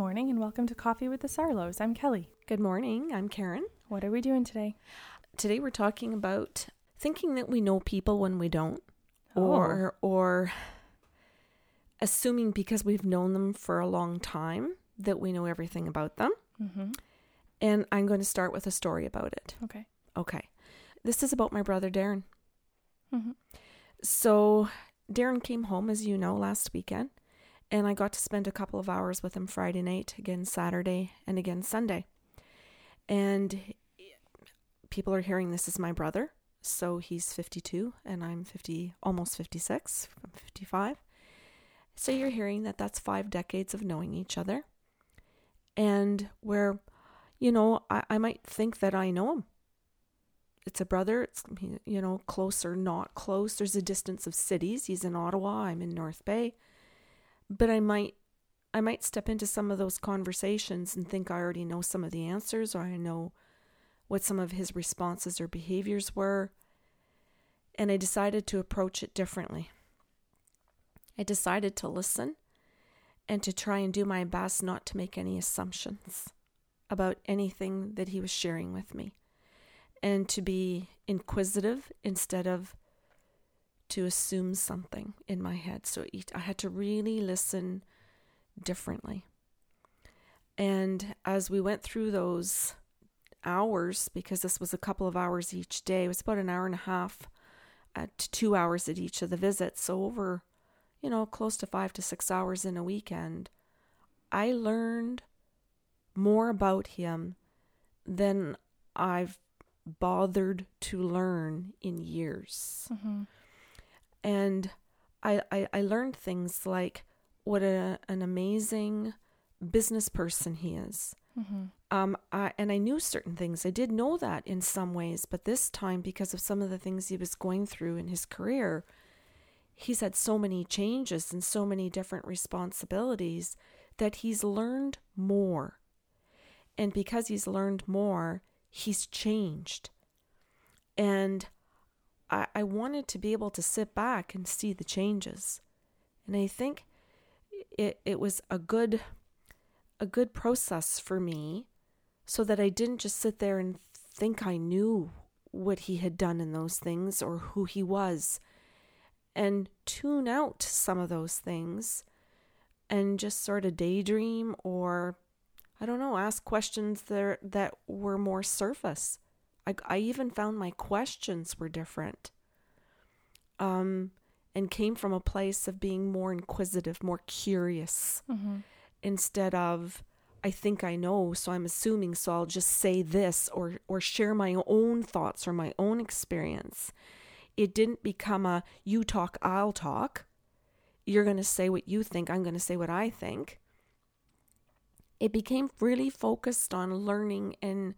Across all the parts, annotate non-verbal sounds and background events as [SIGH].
Morning and welcome to Coffee with the Sarlos. I'm Kelly. Good morning. I'm Karen. What are we doing today? Today we're talking about thinking that we know people when we don't Oh. or or assuming because we've known them for a long time that we know everything about them. Mm-hmm. And I'm going to start with a story about it. Okay. Okay. This is about my brother Darren. Mm-hmm. So Darren came home, as you know, last weekend, and I got to spend a couple of hours with him Friday night, again Saturday, and again Sunday. And people are hearing this is my brother, so he's 52, and I'm 50, almost 56. I'm 55. So you're hearing that that's five decades of knowing each other, and where, you know, I, I might think that I know him it's a brother it's you know close or not close there's a distance of cities he's in ottawa i'm in north bay but i might i might step into some of those conversations and think i already know some of the answers or i know what some of his responses or behaviors were. And i decided to approach it differently. I decided to listen and to try and do my best not to make any assumptions about anything that he was sharing with me and to be inquisitive instead of to assume something in my head. So I had to really listen differently. And as we went through those hours, because this was a couple of hours each day, it was about an hour and a half uh, to two hours at each of the visits. So over, you know, close to five to six hours in a weekend, I learned more about him than I've bothered to learn in years. Mm-hmm. And I, I, I learned things like what a, an amazing business person he is. Mm-hmm. Um, I, and I knew certain things. I did know that in some ways, but this time, because of some of the things he was going through in his career, he's had so many changes and so many different responsibilities that he's learned more. And because he's learned more, he's changed. And I, I wanted to be able to sit back and see the changes. And I think it, it was a good a good process for me so that I didn't just sit there and think I knew what he had done in those things or who he was and tune out some of those things and just sort of daydream or I don't know, ask questions that that were more surface. I, I even found my questions were different. Um, and came from a place of being more inquisitive, more curious, Mm-hmm. instead of I think I know, so I'm assuming, so I'll just say this or or share my own thoughts or my own experience. It didn't become a you talk, I'll talk. You're going to say what you think, I'm going to say what I think it became really focused on learning and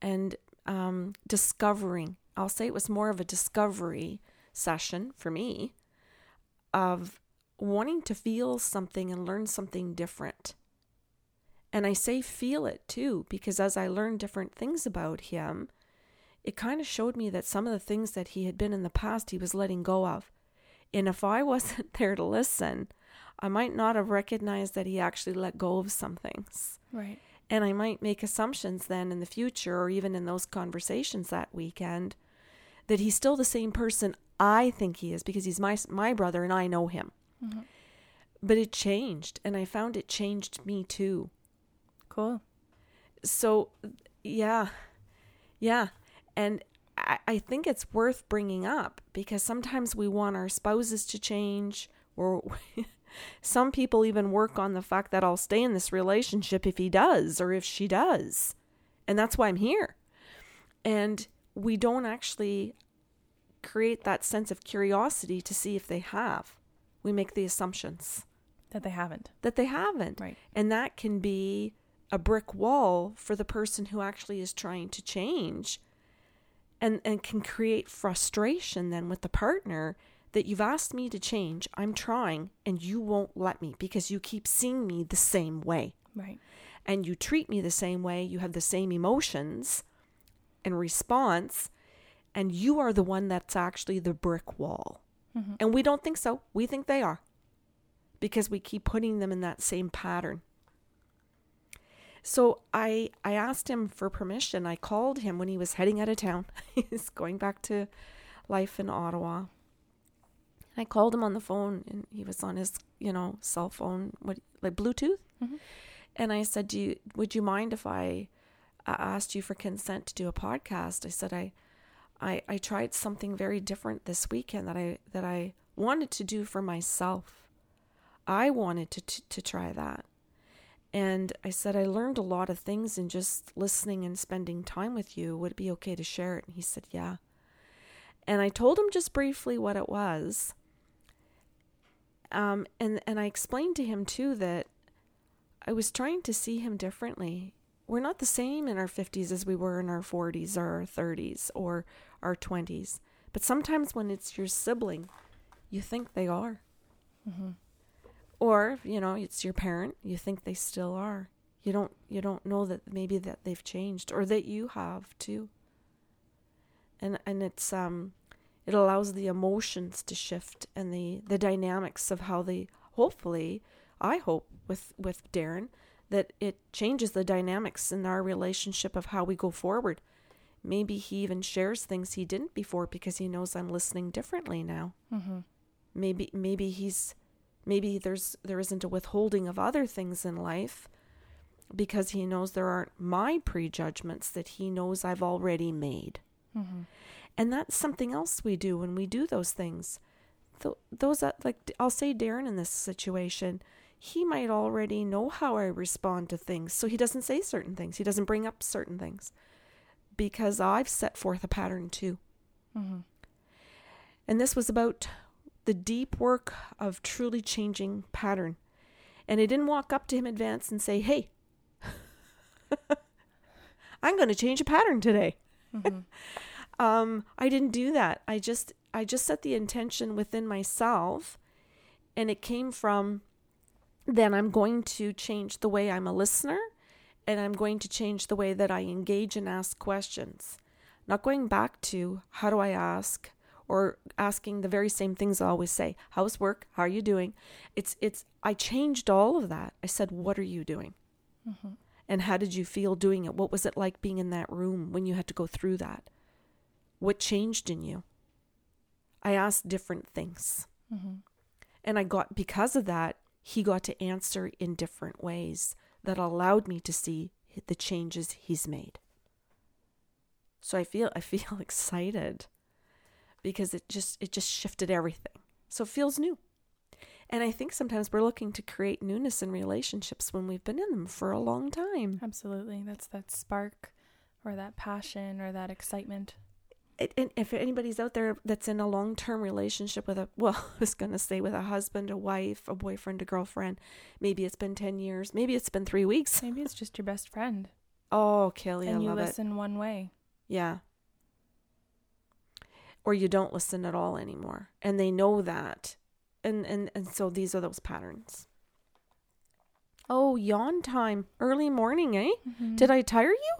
and um, discovering. I'll say it was more of a discovery session for me of wanting to feel something and learn something different. And I say feel it too because as I learned different things about him, it kind of showed me that some of the things that he had been in the past he was letting go of. And if I [LAUGHS] wasn't there to listen, I might not have recognized that he actually let go of some things. Right. And I might make assumptions then in the future or even in those conversations that weekend that he's still the same person I think he is because he's my my brother and I know him. Mm-hmm. But it changed and I found it changed me too. Cool. So yeah. Yeah. And I, I think it's worth bringing up because sometimes we want our spouses to change or [LAUGHS] some people even work on the fact that I'll stay in this relationship if he does or if she does. And that's why I'm here. And we don't actually create that sense of curiosity to see if they have. We make the assumptions That they haven't. that they haven't. Right. And that can be a brick wall for the person who actually is trying to change and and can create frustration then with the partner that you've asked me to change, I'm trying and you won't let me because you keep seeing me the same way Right. and you treat me the same way, you have the same emotions and response and you are the one that's actually the brick wall. Mhm. And we don't think so. We think they are because we keep putting them in that same pattern. So I I asked him for permission. I called him when he was heading out of town. [LAUGHS] He's going back to life in Ottawa. I called him on the phone and he was on his, you know, cell phone, what like Bluetooth. Mhm. And I said, "Do you would you mind if I uh, asked you for consent to do a podcast?" I said, "I I I tried something very different this weekend that I that I wanted to do for myself. I wanted to to, to try that." And I said, I learned a lot of things in just listening and spending time with you. Would it be okay to share it? And he said, Yeah. And I told him just briefly what it was. Um, and, and I explained to him too that I was trying to see him differently. We're not the same in our 50s as we were in our 40s or our 30s or our 20s. But sometimes when it's your sibling, you think they are. Mm-hmm. Or, you know, it's your parent, you think they still are. You don't you don't know that maybe that they've changed or that you have too. And and it's um it allows the emotions to shift and the the dynamics of how they hopefully I hope with with Darren that it changes the dynamics in our relationship of how we go forward. Maybe he even shares things he didn't before because he knows I'm listening differently now. Mm-hmm. Maybe maybe he's maybe there's there isn't a withholding of other things in life because he knows there aren't my prejudgments that he knows I've already made. Mm-hmm. And that's something else we do when we do those things. Th- those that like I'll say Darren in this situation, he might already know how I respond to things, so he doesn't say certain things. He doesn't bring up certain things because I've set forth a pattern too. Mm-hmm. And this was about the deep work of truly changing pattern. And I didn't walk up to him in advance and say, "Hey, [LAUGHS] I'm going to change a pattern today." Mm-hmm. [LAUGHS] um, I didn't do that. I just I just set the intention within myself, and it came from then I'm going to change the way I'm a listener, and I'm going to change the way that I engage and ask questions. Not going back to how do I ask or asking the very same things I always say. How's work? How are you doing? It's it's I changed all of that. I said, "What are you doing?" Mm-hmm. And how did you feel doing it? What was it like being in that room when you had to go through that? What changed in you? I asked different things. Mm-hmm. And I got, because of that, he got to answer in different ways that allowed me to see the changes he's made. So I feel, [LAUGHS] I feel excited because it just, it just shifted everything. So it feels new. And I think sometimes we're looking to create newness in relationships when we've been in them for a long time. Absolutely. That's that spark or that passion or that excitement. It, and if anybody's out there that's in a long term relationship with a, [LAUGHS] well, I was going to say with a husband, a wife, a boyfriend, a girlfriend, maybe it's been 10 years, maybe it's been three weeks. Maybe it's just your best friend Oh, Kelly, and you love it. listen one way. Yeah. Or you don't listen at all anymore. And they know that. And and, and so these are those patterns. Oh, yawn time. Early morning, eh? Mm-hmm. Did I tire you?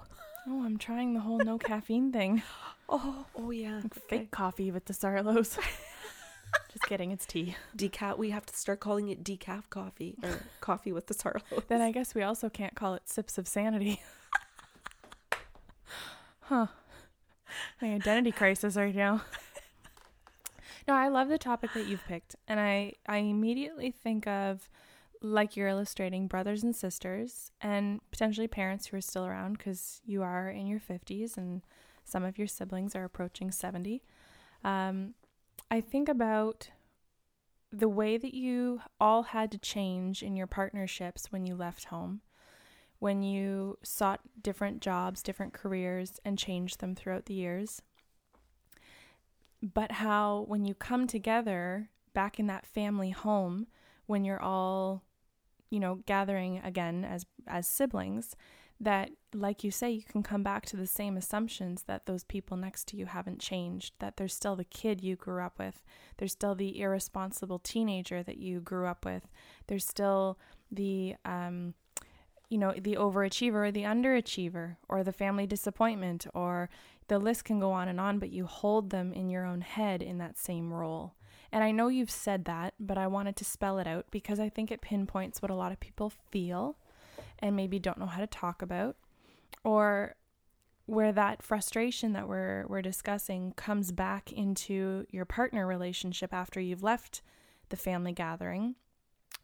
Oh, I'm trying the whole no caffeine thing. [GASPS] Oh, oh yeah. Like Okay. Fake coffee with the Sarlos. [LAUGHS] Just kidding, it's tea. Decaf we have to start calling it decaf coffee or [LAUGHS] coffee with the Sarlos. Then I guess we also can't call it sips of sanity. [LAUGHS] huh. My identity crisis right now. No, I love the topic that you've picked. And I, I immediately think of, like you're illustrating, brothers and sisters and potentially parents who are still around because you are in your 50s and some of your siblings are approaching 70. Um, I think about the way that you all had to change in your partnerships when you left home, when you sought different jobs, different careers, and changed them throughout the years. But how, when you come together back in that family home, when you're all, you know, gathering again as as siblings, that like you say, you can come back to the same assumptions that those people next to you haven't changed, that there's still the kid you grew up with, there's still the irresponsible teenager that you grew up with, there's still the um you know, the overachiever or the underachiever or the family disappointment or the list can go on and on, but you hold them in your own head in that same role. And I know you've said that, but I wanted to spell it out because I think it pinpoints what a lot of people feel and maybe don't know how to talk about or where that frustration that we're we're discussing comes back into your partner relationship after you've left the family gathering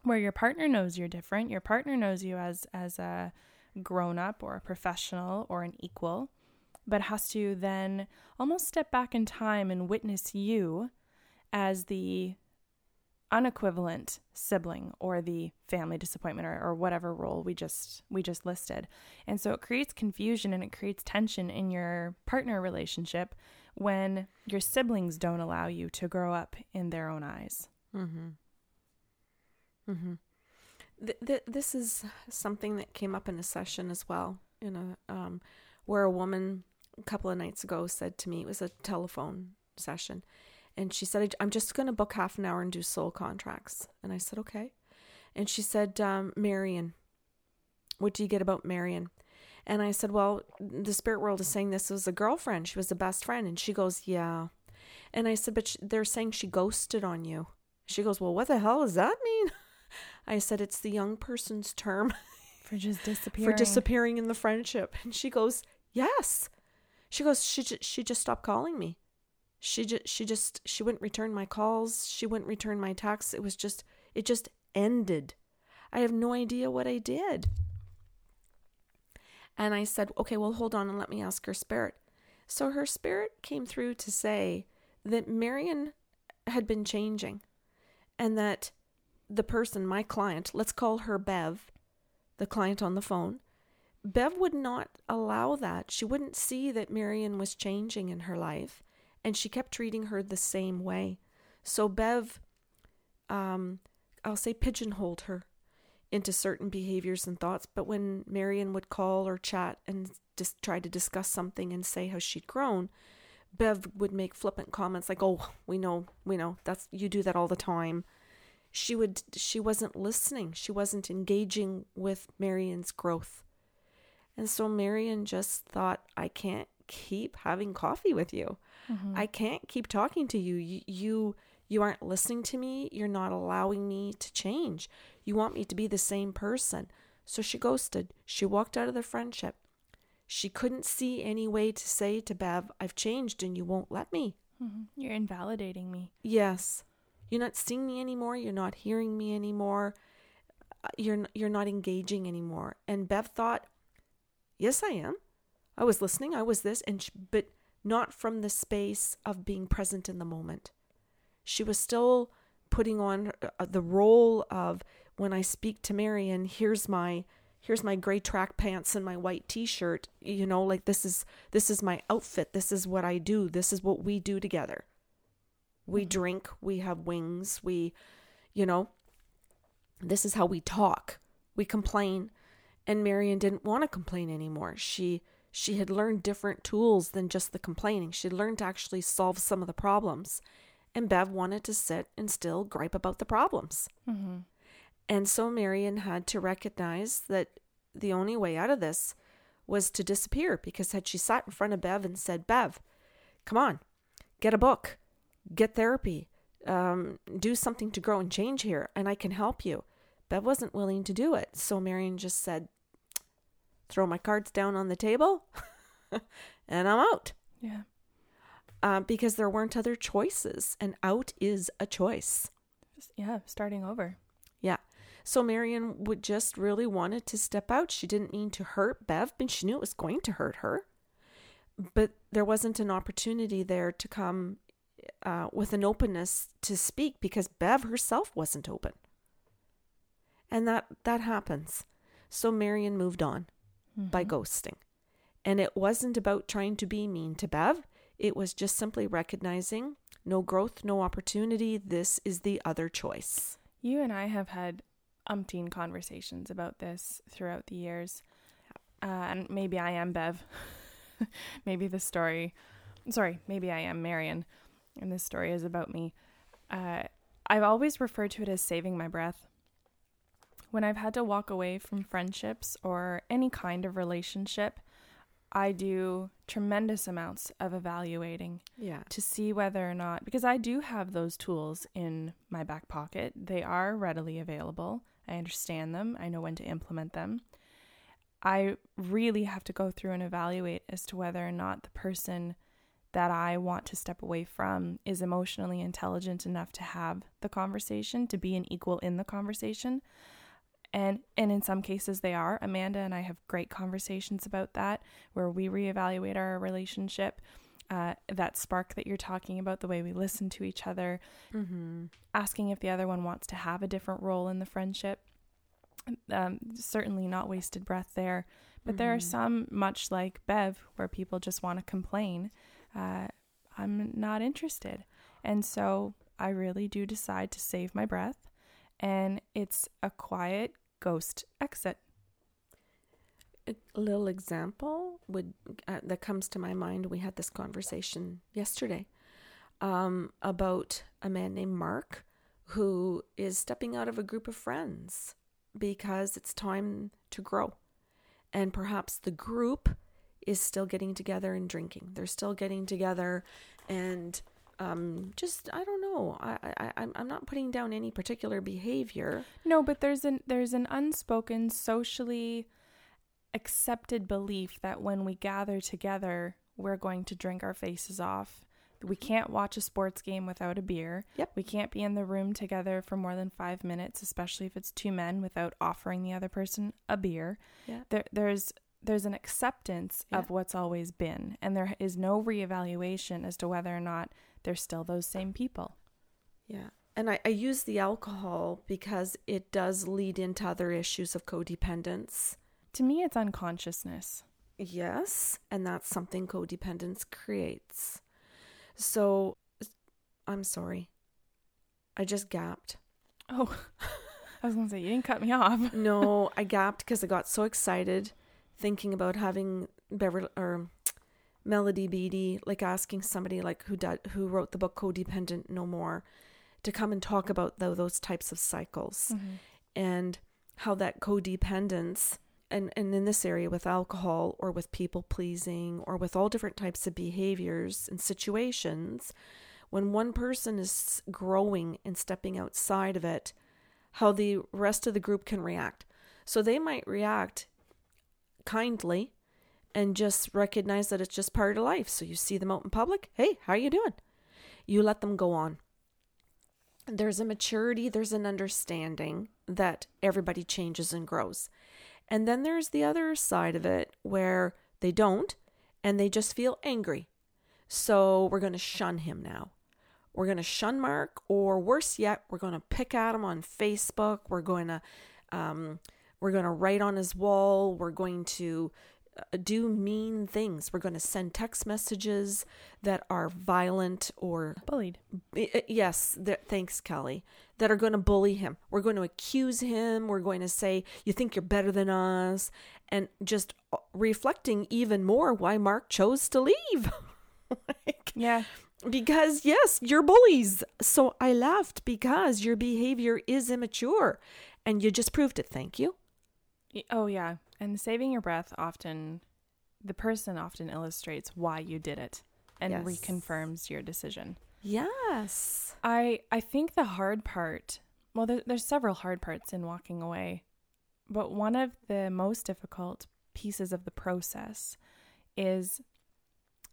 where your partner knows you're different. Your partner knows you as as a grown up or a professional or an equal but has to then almost step back in time and witness you as the unequivalent sibling or the family disappointment or, or whatever role we just we just listed. And so it creates confusion and it creates tension in your partner relationship when your siblings don't allow you to grow up in their own eyes. Mm-hmm. Mm-hmm. Th- th- this is something that came up in a session as well in a um, where a woman a couple of nights ago said to me it was a telephone session and she said, I'm just going to book half an hour and do soul contracts. And I said, okay. And she said, um, Marion, what do you get about Marion? And I said, well, the spirit world is saying this was a girlfriend. She was a best friend. And she goes, yeah. And I said, but they're saying she ghosted on you. She goes, well, what the hell does that mean? [LAUGHS] I said, it's the young person's term [LAUGHS] for just disappearing. for disappearing in the friendship. And she goes, yes. She goes, she, she just stopped calling me she just she just she wouldn't return my calls. She wouldn't return my texts. It was just it just ended. I have no idea what i did. And i said okay well hold on and let me ask her spirit. So her spirit came through to say that marion had been changing and that the person my client let's call her bev the client on the phone bev would not allow that. She wouldn't see that marion was changing in her life and she kept treating her the same way. So Bev, um, I'll say pigeonholed her into certain behaviors and thoughts. But when Marion would call or chat and just try to discuss something and say how she'd grown, Bev would make flippant comments like, "Oh, we know, we know. That's you do that all the time." She would she wasn't listening. She wasn't engaging with Marion's growth. And so Marion just thought, "I can't keep having coffee with you. Mm-hmm. I can't keep talking to you. you. You you aren't listening to me. You're not allowing me to change. You want me to be the same person. So she ghosted. She walked out of the friendship. She couldn't see any way to say to Bev, I've changed and you won't let me. Mm-hmm. You're invalidating me. Yes. You're not seeing me anymore. You're not hearing me anymore. Uh, you're you're not engaging anymore. And Bev thought, "Yes, I am. I was listening. I was this and she, but not from the space of being present in the moment. She was still putting on uh, the role of when I speak to Marion, here's my here's my gray track pants and my white t-shirt, you know, like this is this is my outfit, this is what I do, this is what we do together. We mm-hmm. drink, we have wings, we you know, this is how we talk. We complain and Marion didn't want to complain anymore. She she had learned different tools than just the complaining. She'd learned to actually solve some of the problems. And Bev wanted to sit and still gripe about the problems. Mm-hmm. And so Marion had to recognize that the only way out of this was to disappear because had she sat in front of Bev and said, Bev, come on, get a book, get therapy, um, do something to grow and change here, and I can help you. Bev wasn't willing to do it. So Marion just said, throw my cards down on the table, [LAUGHS] and I'm out. Yeah. Uh, because there weren't other choices, and out is a choice. Yeah, starting over. Yeah. So Marion would just really wanted to step out. She didn't mean to hurt Bev, but she knew it was going to hurt her. But there wasn't an opportunity there to come uh, with an openness to speak because Bev herself wasn't open. And that that happens. So Marion moved on mm-hmm. by ghosting. And it wasn't about trying to be mean to Bev, it was just simply recognizing no growth, no opportunity. This is the other choice. You and I have had umpteen conversations about this throughout the years. Uh, and maybe I am Bev. [LAUGHS] maybe the story, sorry, maybe I am Marion, and this story is about me. Uh, I've always referred to it as saving my breath when I've had to walk away from friendships or any kind of relationship, I do tremendous amounts of evaluating yeah. to see whether or not, because I do have those tools in my back pocket. They are readily available. I understand them, I know when to implement them. I really have to go through and evaluate as to whether or not the person that I want to step away from is emotionally intelligent enough to have the conversation, to be an equal in the conversation. And and in some cases they are. Amanda and I have great conversations about that where we reevaluate our relationship. Uh, that spark that you're talking about, the way we listen to each other, Mm-hmm. asking if the other one wants to have a different role in the friendship. Um, certainly not wasted breath there. But there are Mhm. some, much like Bev, where people just want to complain. Uh, I'm not interested. And so I really do decide to save my breath. And it's a quiet ghost exit. a little example would uh, that comes to my mind we had this conversation yesterday um, about a man named mark who is stepping out of a group of friends because it's time to grow and perhaps the group is still getting together and drinking they're still getting together and um, just i don't know I, I i'm I'm not putting down any particular behavior No, but there's an there's an unspoken socially accepted belief that when we gather together, we're going to drink our faces off. We can't watch a sports game without a beer. Yep. We can't be in the room together for more than five minutes, especially if it's two men, without offering the other person a beer. Yeah. There, there's there's an acceptance Yeah. of what's always been, and there is no reevaluation as to whether or not they're still those same people. Yeah. And I, I use the alcohol because it does lead into other issues of codependence. To me, it's unconsciousness. Yes. And that's something codependence creates. So I'm sorry. I just gapped. Oh, [LAUGHS] I was gonna say you didn't cut me off. No, I gapped because I got so excited thinking about having Beverly or Melody Beattie, like asking somebody like who did, who wrote the book Codependent No More to come and talk about tho- those types of cycles. Mm-hmm. and how that codependence and, and in this area with alcohol or with people pleasing or with all different types of behaviors and situations when one person is growing and stepping outside of it how the rest of the group can react so they might react kindly and just recognize that it's just part of life so you see them out in public hey how you doing you let them go on there's a maturity, there's an understanding that everybody changes and grows. And then there's the other side of it where they don't and they just feel angry. So we're going to shun him now. We're going to shun Mark, or worse yet, we're going to pick at him on Facebook. We're going to, um, we're going to write on his wall. We're going to uh, do mean things. We're going to send text messages that are violent or Bullied. Uh, yes th- thanks kelly that are going to bully him we're going to accuse him we're going to say you think you're better than us and just uh, reflecting even more why mark chose to leave [LAUGHS] Like, Yeah. because yes you're bullies so i left because your behavior is immature and you just proved it thank you Oh, yeah. And saving your breath often, the person often illustrates why you did it and Yes. reconfirms your decision. yes I I think the hard part, well, there, there's several hard parts in walking away, but one of the most difficult pieces of the process is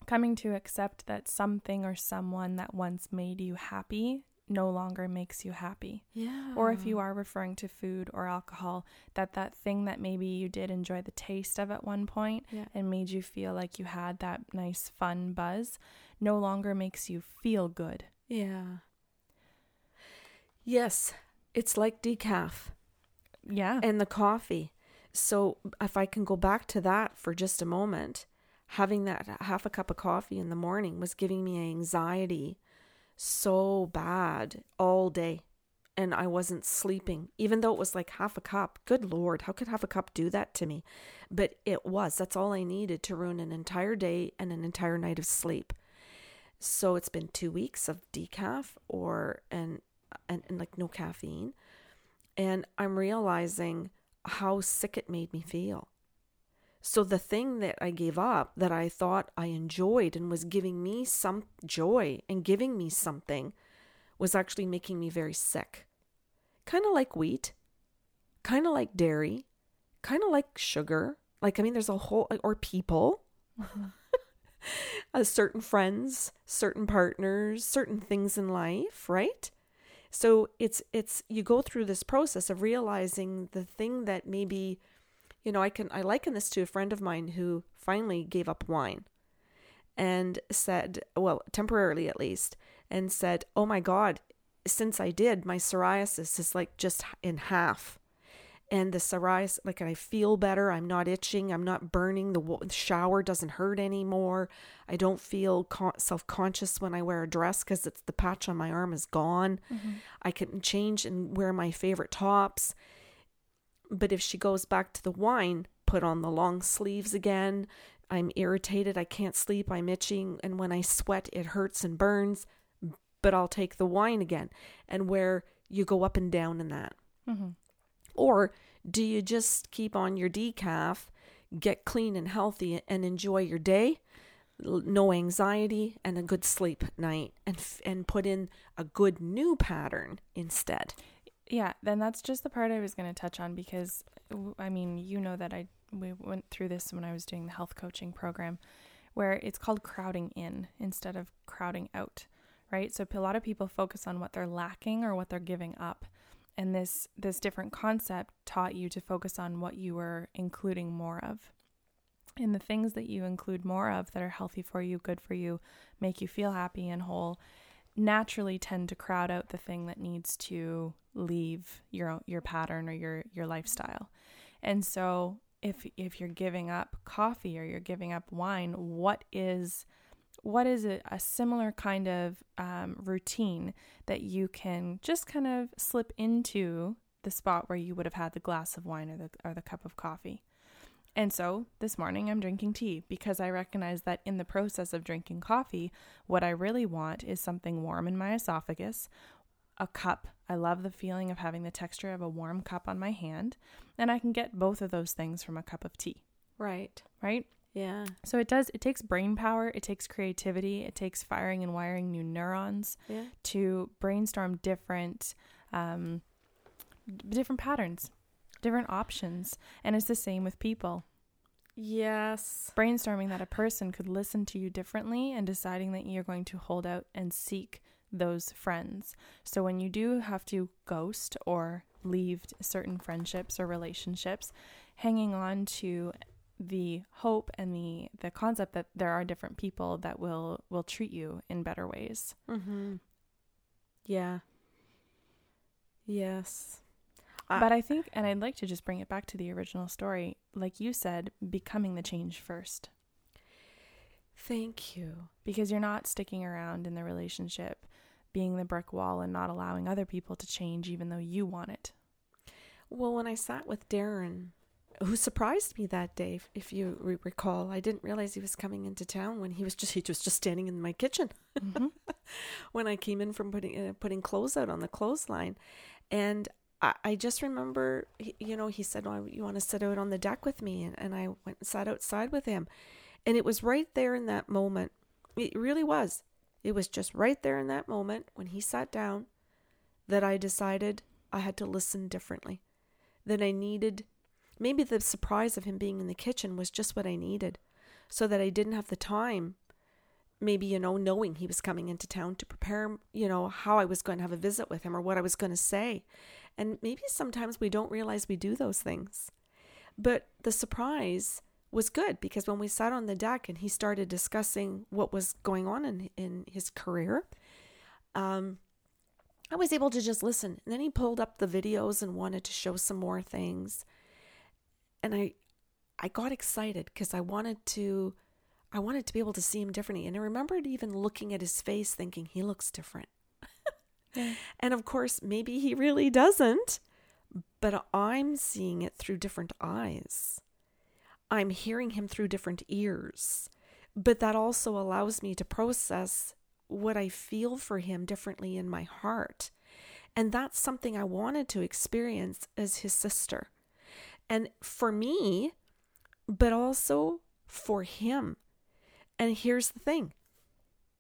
coming to accept that something or someone that once made you happy no longer makes you happy. yeah or if you are referring to food or alcohol that that thing that maybe you did enjoy the taste of at one point Yeah. and made you feel like you had that nice fun buzz no longer makes you feel good yeah yes it's like decaf yeah and the coffee. So if I can go back to that for just a moment, having that half a cup of coffee in the morning was giving me anxiety so bad all day. And I wasn't sleeping, even though it was like half a cup. Good Lord, how could half a cup do that to me? But it was. That's all I needed to ruin an entire day and an entire night of sleep. So it's been two weeks of decaf or and and, and like no caffeine and I'm realizing how sick it made me feel. So the thing that I gave up that I thought I enjoyed and was giving me some joy and giving me something was actually making me very sick. Kind of like wheat, kind of like dairy, kind of like sugar, Like, I mean, there's a whole, or people, [LAUGHS] uh, certain friends, certain partners, certain things in life, right? So it's, it's, you go through this process of realizing the thing that maybe, you know, I can, I liken this to a friend of mine who finally gave up wine and said, well, temporarily at least, and said, oh my God, since I did, my psoriasis is like just in half. And the psoriasis like i feel better i'm not itching i'm not burning the shower doesn't hurt anymore. I don't feel con- self-conscious when i wear a dress because it's the patch on my arm is gone. Mm-hmm. i can change and wear my favorite tops but if she goes back to the wine put on the long sleeves again. I'm irritated. I can't sleep. I'm itching. And when i sweat it hurts and burns. But i'll take the wine again. And where you go up and down in that. Mm-hmm. Or do you just keep on your decaf, get clean and healthy, and enjoy your day? No anxiety and a good sleep at night, and and put in a good new pattern instead. Yeah, then that's just the part I was going to touch on because I mean, you know that I we went through this when I was doing the health coaching program where it's called crowding in instead of crowding out, right? So a lot of people focus on what they're lacking or what they're giving up and this this different concept taught you to focus on what you were including more of and the things that you include more of that are healthy for you good for you make you feel happy and whole naturally tend to crowd out the thing that needs to leave your your pattern or your your lifestyle and so if if you're giving up coffee or you're giving up wine what is what is a, a similar kind of um, routine that you can just kind of slip into the spot where you would have had the glass of wine or the, or the cup of coffee. And so this morning I'm drinking tea because I recognize that in the process of drinking coffee, what I really want is something warm in my esophagus, a cup. I love the feeling of having the texture of a warm cup on my hand, and I can get both of those things from a cup of tea. Right. Right? Yeah. So it does, it takes brain power, it takes creativity, it takes firing and wiring new neurons yeah. to brainstorm different, um, different patterns, different options. And it's the same with people. Yes. Brainstorming that a person could listen to you differently and deciding that you're going to hold out and seek those friends. So when you do have to ghost or leave certain friendships or relationships, hanging on to the hope and the the concept that there are different people that will will treat you in better ways. Mm-hmm. Yeah. Yes. But I think, and I'd like to just bring it back to the original story, like you said, becoming the change first. Thank you. Because you're not sticking around in the relationship, being the brick wall and not allowing other people to change even though you want it. Well, when I sat with Darren who surprised me that day. If you re- recall, I didn't realize he was coming into town when he was just he was just standing in my kitchen mm-hmm. [LAUGHS] when I came in from putting uh, putting clothes out on the clothesline, and I, just remember, you know, he said, "Oh, you want to sit out on the deck with me?" And, and I went and sat outside with him, and it was right there in that moment. It really was. It was just right there in that moment when he sat down that I decided I had to listen differently. That I needed Maybe the surprise of him being in the kitchen was just what I needed, so that I didn't have the time, maybe, you know, knowing he was coming into town to prepare, you know, how I was going to have a visit with him or what I was going to say. And maybe sometimes we don't realize we do those things. But the surprise was good because when we sat on the deck and he started discussing what was going on in, in his career, um, I was able to just listen. And then he pulled up the videos and wanted to show some more things and I I got excited because I wanted to I wanted to be able to see him differently. And I remembered even looking at his face thinking he looks different. [LAUGHS] And of course, maybe he really doesn't, but I'm seeing it through different eyes. I'm hearing him through different ears. But that also allows me to process what I feel for him differently in my heart. And that's something I wanted to experience as his sister and for me, but also for him. And here's the thing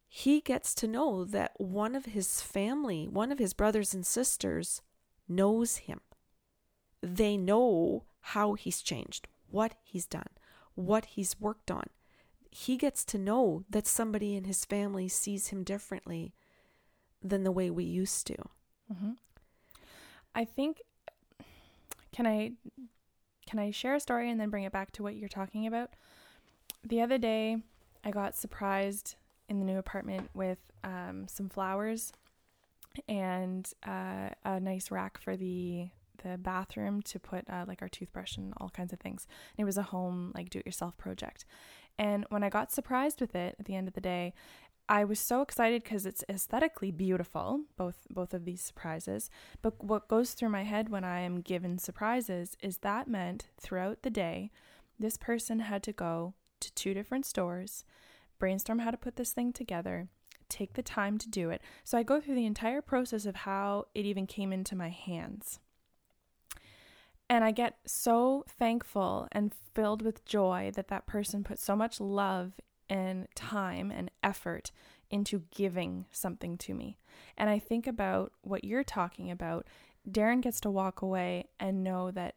he gets to know that one of his family, one of his brothers and sisters, knows him. They know how he's changed, what he's done, what he's worked on. He gets to know that somebody in his family sees him differently than the way we used to. Mm-hmm. I think can I can I share a story and then bring it back to what you're talking about? The other day, I got surprised in the new apartment with um, some flowers and uh, a nice rack for the the bathroom to put uh, like our toothbrush and all kinds of things. And it was a home like do it yourself project. And when I got surprised with it at the end of the day, I was so excited because it's aesthetically beautiful, both both of these surprises. But what goes through my head when I am given surprises is that meant throughout the day, this person had to go to two different stores, brainstorm how to put this thing together, take the time to do it. So I go through the entire process of how it even came into my hands. And I get so thankful and filled with joy that that person put so much love and time and effort into giving something to me. And I think about what you're talking about. Darren gets to walk away and know that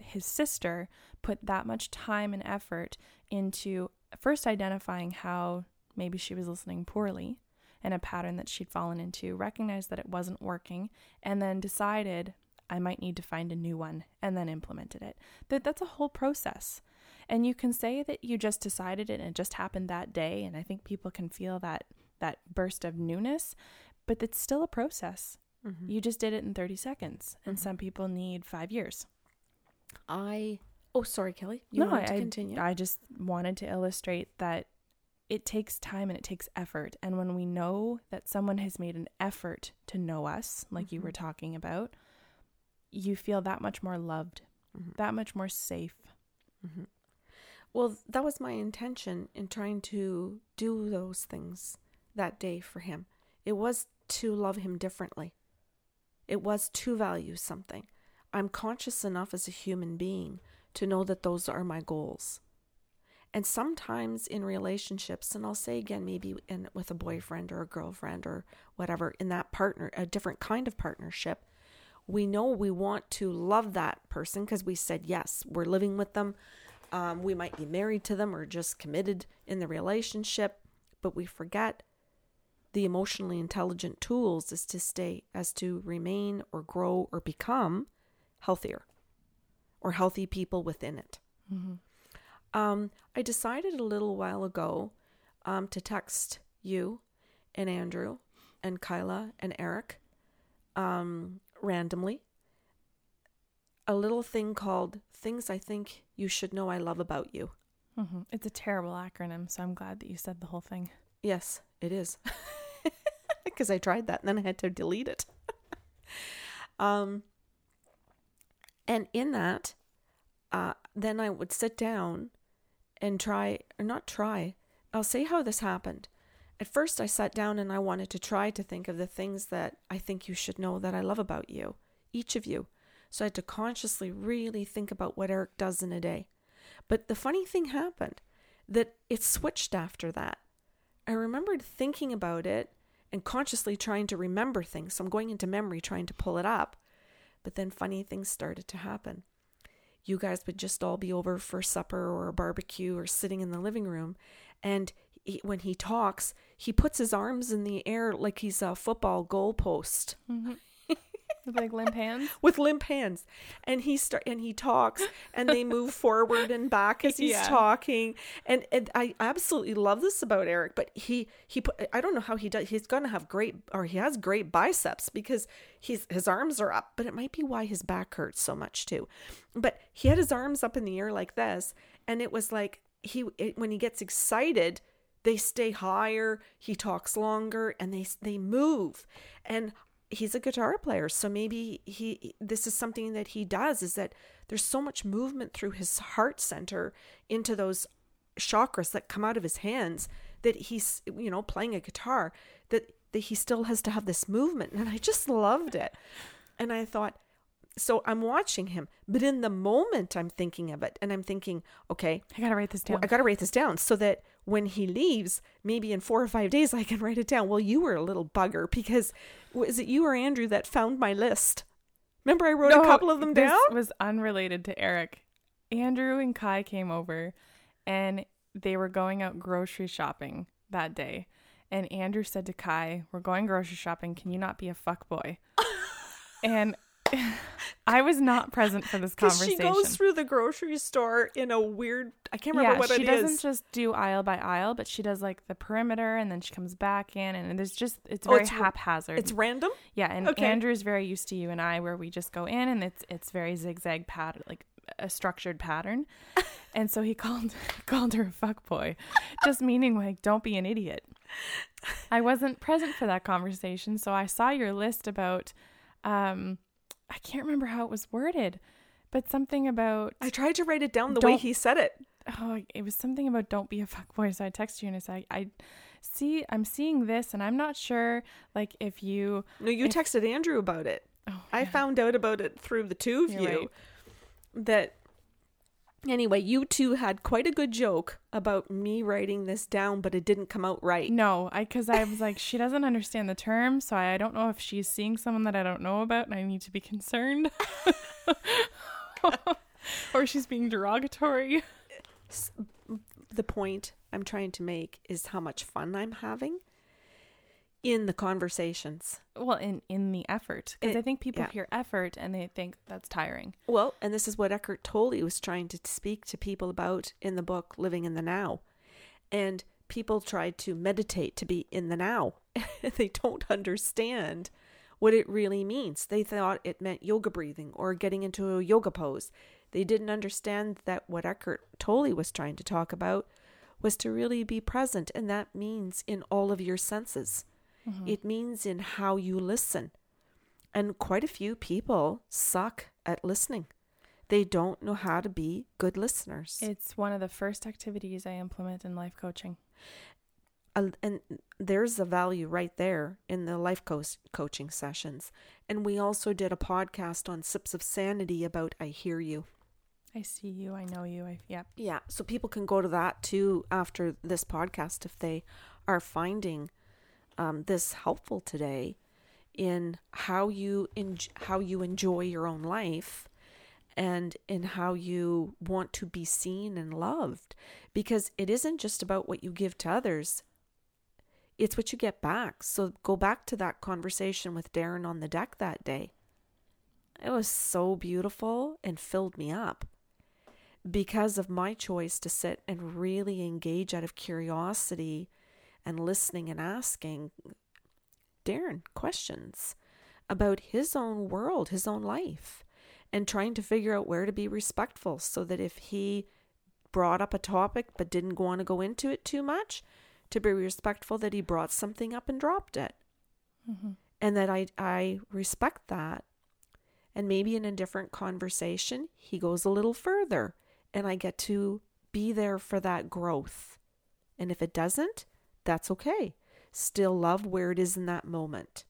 his sister put that much time and effort into first identifying how maybe she was listening poorly and a pattern that she'd fallen into, recognized that it wasn't working, and then decided I might need to find a new one and then implemented it. That that's a whole process. And you can say that you just decided it and it just happened that day. And I think people can feel that that burst of newness, but it's still a process. Mm-hmm. You just did it in 30 seconds, and mm-hmm. some people need five years. I oh sorry, Kelly. You no, I, continue. I just wanted to illustrate that it takes time and it takes effort. And when we know that someone has made an effort to know us, like mm-hmm. you were mm-hmm. talking about, you feel that much more loved, mm-hmm. that much more safe. Mm-hmm. Well, that was my intention in trying to do those things that day for him. It was to love him differently. It was to value something. I'm conscious enough as a human being to know that those are my goals. And sometimes in relationships, and I'll say again, maybe in with a boyfriend or a girlfriend or whatever, in that partner, a different kind of partnership, we know we want to love that person because we said yes, we're living with them. Um, we might be married to them or just committed in the relationship, but we forget the emotionally intelligent tools is to stay, as to remain or grow or become healthier or healthy people within it. Mm-hmm. Um, I decided a little while ago um, to text you and Andrew and Kyla and Eric um, randomly a little thing called Things I Think You Should Know I Love About You. Mm-hmm. It's a terrible acronym, so I'm glad that you said the whole thing. Yes, it is. [LAUGHS] Because I tried that and then I had to delete it. [LAUGHS] um, and in that, uh, then I would sit down and try, or not try, I'll say how this happened. At first, I sat down and I wanted to try to think of the things that I think you should know that I love about you, each of you. So I had to consciously really think about what Eric does in a day. But the funny thing happened that it switched after that. I remembered thinking about it and consciously trying to remember things. So I'm going into memory trying to pull it up. But then funny things started to happen. You guys would just all be over for supper or a barbecue or sitting in the living room. And he, when he talks, he puts his arms in the air like he's a football goalpost. Mm-hmm. With like limp hands? [LAUGHS] With limp hands. And he start and he talks and they move [LAUGHS] forward and back as he's yeah. talking. And and I absolutely love this about Eric, but he he put I don't know how he does he's gonna have great or he has great biceps because he's his arms are up, but it might be why his back hurts so much too. But he had his arms up in the air like this, and it was like he it, when he gets excited, they stay higher he talks longer and they they move and he's a guitar player so maybe he this is something that he does is that there's so much movement through his heart center into those chakras that come out of his hands that he's you know playing a guitar that that he still has to have this movement and I just loved it and I thought so I'm watching him, but in the moment I'm thinking of it and I'm thinking, okay, I got to write this down. I got to write this down so that when he leaves, maybe in four or five days, I can write it down. Well, you were a little bugger because was it you or Andrew that found my list? Remember, I wrote no, a couple of them down. This was unrelated to Eric. Andrew and Kai came over and they were going out grocery shopping that day. And Andrew said to Kai, We're going grocery shopping. Can you not be a fuck boy? [LAUGHS] and [LAUGHS] I was not present for this conversation. she goes through the grocery store in a weird. I can't remember yeah, what she doesn't just do aisle by aisle, but she does like the perimeter and then she comes back in and there's just it's Oh, very it's r- haphazard. It's random. yeah, and okay. Andrew's very used to you and I where we just go in and it's it's very zigzag pattern like a structured pattern. [LAUGHS] and so he called [LAUGHS] called her a fuck boy, just meaning like don't be an idiot. I wasn't present for that conversation, so I saw your list about um I can't remember how it was worded, but something about I tried to write it down the way he said it. oh, it was something about don't be a fuckboy. So I texted you and I said, I see, I'm seeing this, and I'm not sure, like, if you. No, you If- texted Andrew about it. Oh, I yeah. found out about it through the two of You're you. right. That anyway, you two had quite a good joke about me writing this down, but it didn't come out right. No, I because I was like, she doesn't understand the term, so I don't know if she's seeing someone that I don't know about, and I need to be concerned, [LAUGHS] or she's being derogatory. The point I'm trying to make is how much fun I'm having in the conversations. Well, in in the effort, because I think people yeah. hear effort and they think that's tiring. Well, and this is what Eckhart Tolle was trying to speak to people about in the book Living in the Now. And people tried to meditate to be in the now. [LAUGHS] they don't understand what it really means. They thought it meant yoga breathing or getting into a yoga pose. They didn't understand that what Eckhart Tolle was trying to talk about was to really be present, and that means in all of your senses. It means in how you listen. And quite a few people suck at listening. They don't know how to be good listeners. It's one of the first activities I implement in life coaching. Uh, and there's a value right there in the life coach coaching sessions. And we also did a podcast on Sips of Sanity about I Hear You. I see you, I know you, I yeah. Yeah, so people can go to that too after this podcast if they are finding um, this helpful today in how you en- how you enjoy your own life and in how you want to be seen and loved. Because it isn't just about what you give to others. It's what you get back. So go back to that conversation with Darren on the deck that day. It was so beautiful and filled me up because of my choice to sit and really engage out of curiosity and listening and asking Darren questions about his own world, his own life, and trying to figure out where to be respectful so that if he brought up a topic but didn't want to go into it too much, to be respectful that he brought something up and dropped it. Mm-hmm. And that I I respect that. And maybe in a different conversation, he goes a little further and I get to be there for that growth. And if it doesn't, that's okay. Still love where it is in that moment.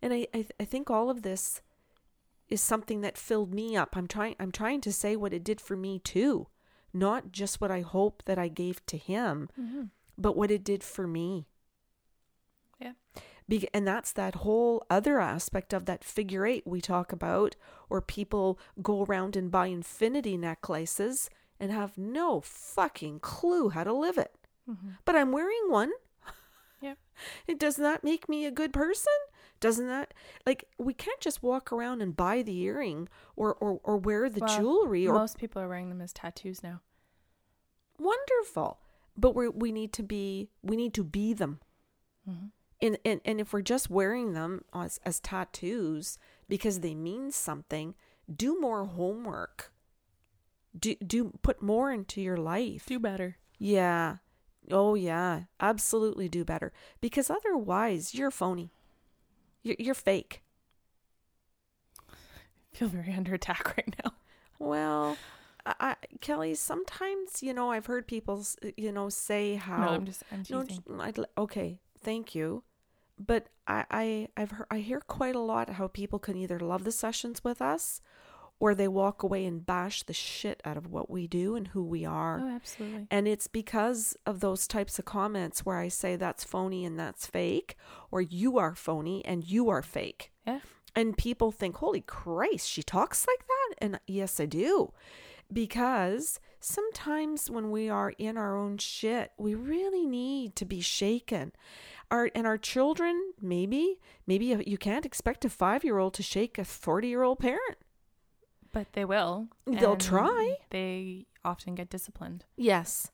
And I, I, I think all of this is something that filled me up. I'm trying I'm trying to say what it did for me too. Not just what I hope that I gave to him, Mm-hmm. but what it did for me. Yeah. Be- and that's that whole other aspect of that figure eight we talk about, where people go around and buy infinity necklaces and have no fucking clue how to live it. Mm-hmm. But I'm wearing one. [LAUGHS] Yep. It does not make me a good person. Doesn't that like we can't just walk around and buy the earring or or, or wear the Well, jewelry or Most people are wearing them as tattoos now. wonderful. But we we need to be we need to be them. Mm-hmm. and, and and if we're just wearing them as as tattoos because they mean something, do more homework. Do do put more into your life. Do better. Yeah. Oh yeah, absolutely do better because otherwise you're phony. You're you're fake. I [LAUGHS] feel very under attack right now. Well, I, I, Kelly, sometimes you know I've heard people you know say how No, I'm just I'm teasing. j- I'd, okay, thank you. But I, I, I've heard, I hear quite a lot how people can either love the sessions with us, or they walk away and bash the shit out of what we do and who we are. Oh, absolutely. And it's because of those types of comments where I say that's phony and that's fake, or you are phony and you are fake. Yeah. And people think, holy Christ, she talks like that? And yes, I do. because sometimes when we are in our own shit, we really need to be shaken. Our and our children, maybe, maybe you can't expect a five year old to shake a forty year old parent. But they will. They'll try. They often get disciplined. Yes.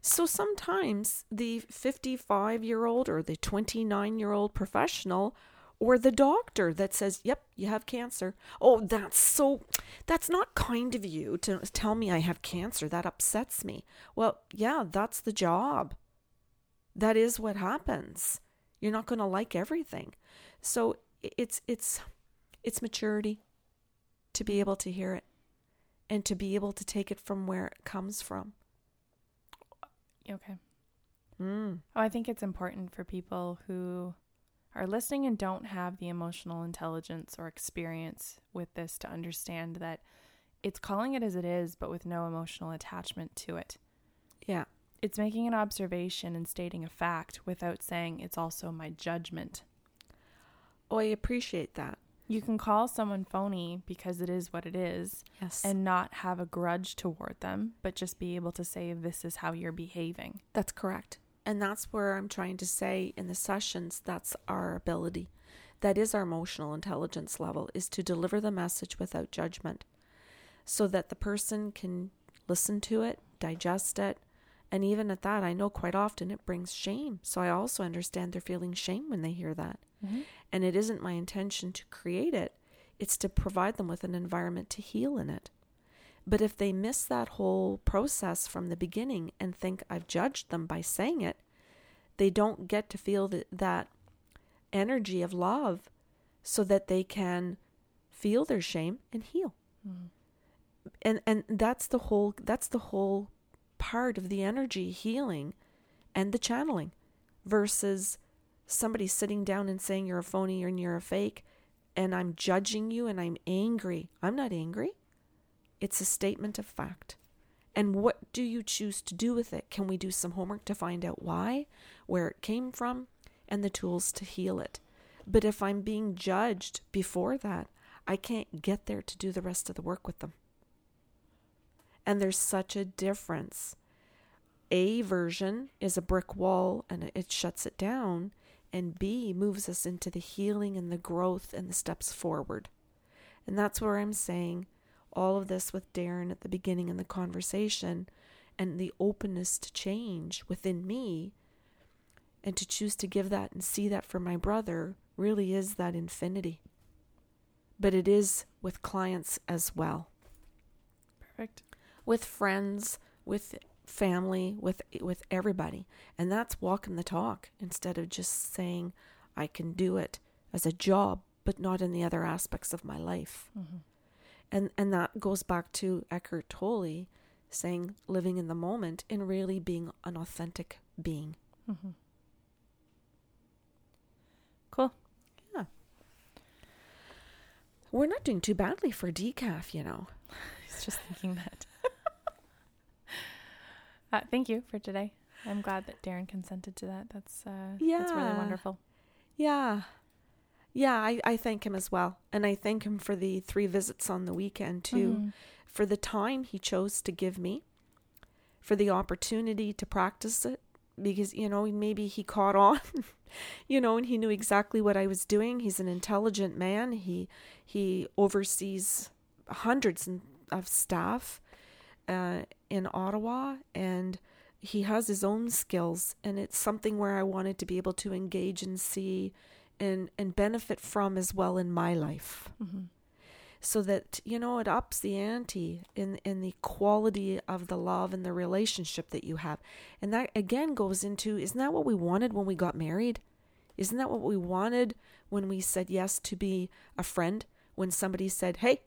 So sometimes the 55 year old or the 29 year old professional or the doctor that says, Yep, you have cancer. Oh, that's so, that's not kind of you to tell me I have cancer. That upsets me. Well, yeah, that's the job. That is what happens. You're not going to like everything. So it's, it's, it's maturity to be able to hear it and to be able to take it from where it comes from. Okay. Mm. Oh, I think it's important for people who are listening and don't have the emotional intelligence or experience with this to understand that it's calling it as it is, but with no emotional attachment to it. Yeah. It's making an observation and stating a fact without saying it's also my judgment. Oh, I appreciate that. You can call someone phony because it is what it is Yes. and not have a grudge toward them, but just be able to say, this is how you're behaving. that's correct. And that's where I'm trying to say in the sessions that's our ability. That is our emotional intelligence level is to deliver the message without judgment so that the person can listen to it, digest it, and even at that I know quite often it brings shame. So I also understand they're feeling shame when they hear that. Mm-hmm. And it isn't my intention to create it, it's to provide them with an environment to heal in it. But if they miss that whole process from the beginning and think I've judged them by saying it, they don't get to feel that, that energy of love so that they can feel their shame and heal. Mm-hmm. And and that's the whole that's the whole part of the energy healing and the channeling versus somebody sitting down and saying you're a phony and you're a fake and I'm judging you and I'm angry. I'm not angry. It's a statement of fact. And what do you choose to do with it? Can we do some homework to find out why, where it came from, and the tools to heal it? But if I'm being judged before that, I can't get there to do the rest of the work with them. And there's such a difference. A version is a brick wall and it shuts it down, and B moves us into the healing and the growth and the steps forward. And that's where I'm saying all of this with Darren at the beginning in the conversation and the openness to change within me and to choose to give that and see that for my brother really is that infinity. But it is with clients as well, Perfect. with friends, with family, with with everybody. And that's walking the talk instead of just saying I can do it as a job but not in the other aspects of my life. Mm-hmm. And and that goes back to Eckhart Tolle saying living in the moment and really being an authentic being. Mm-hmm. Cool. Yeah. We're not doing too badly for decaf, you know. [LAUGHS] I was just thinking that. Uh, thank you for today. I'm glad that Darren consented to that. That's uh, that's really wonderful. Yeah. Yeah, I, I thank him as well. And I thank him for the three visits on the weekend too. Mhm. For the time he chose to give me, for the opportunity to practice it. Because, you know, maybe he caught on, [LAUGHS] you know, and he knew exactly what I was doing. He's an intelligent man. He he oversees hundreds of staff uh, in Ottawa and he has his own skills and it's something where I wanted to be able to engage and see and and benefit from as well in my life. Mhm. so that you know it ups the ante in in the quality of the love and the relationship that you have. And that again goes into isn't that what we wanted when we got married? Isn't that what we wanted when we said yes to be a friend? When somebody said hey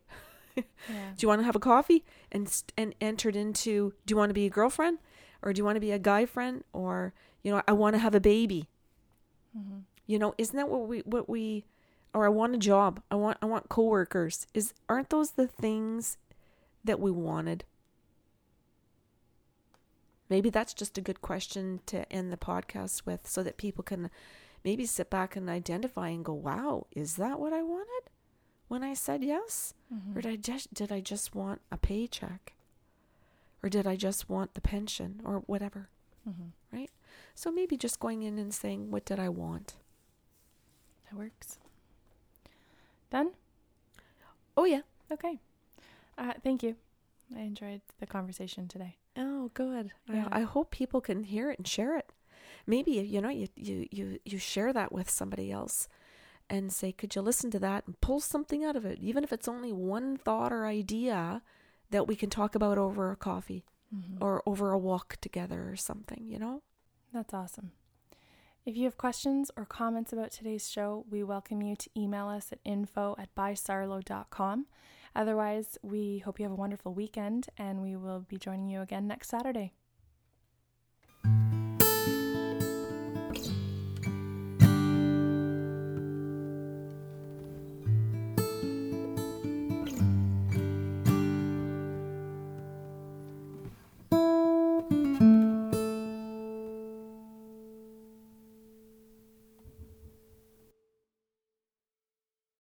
Yeah. do you want to have a coffee and and entered into do you want to be a girlfriend or do you want to be a guy friend or you know I want to have a baby Mhm. you know isn't that what we what we or I want a job I want I want coworkers is aren't those the things that we wanted maybe that's just a good question to end the podcast with so that people can maybe sit back and identify and go wow is that what I wanted when I said yes Mhm. or did I just did I just want a paycheck? Or did I just want the pension or whatever? Mm-hmm. Right? So maybe just going in and saying, what did I want? That works. Done? Oh, yeah. Okay. Uh, thank you. I enjoyed the conversation today. Oh, good. Yeah. I, I hope people can hear it and share it. Maybe you know you you you you share that with somebody else, and say, could you listen to that and pull something out of it, even if it's only one thought or idea that we can talk about over a coffee Mm-hmm. or over a walk together or something. You know. That's awesome. If you have questions or comments about today's show, we welcome you to email us at info at bysarlo.com. Otherwise, we hope you have a wonderful weekend and we will be joining you again next Saturday.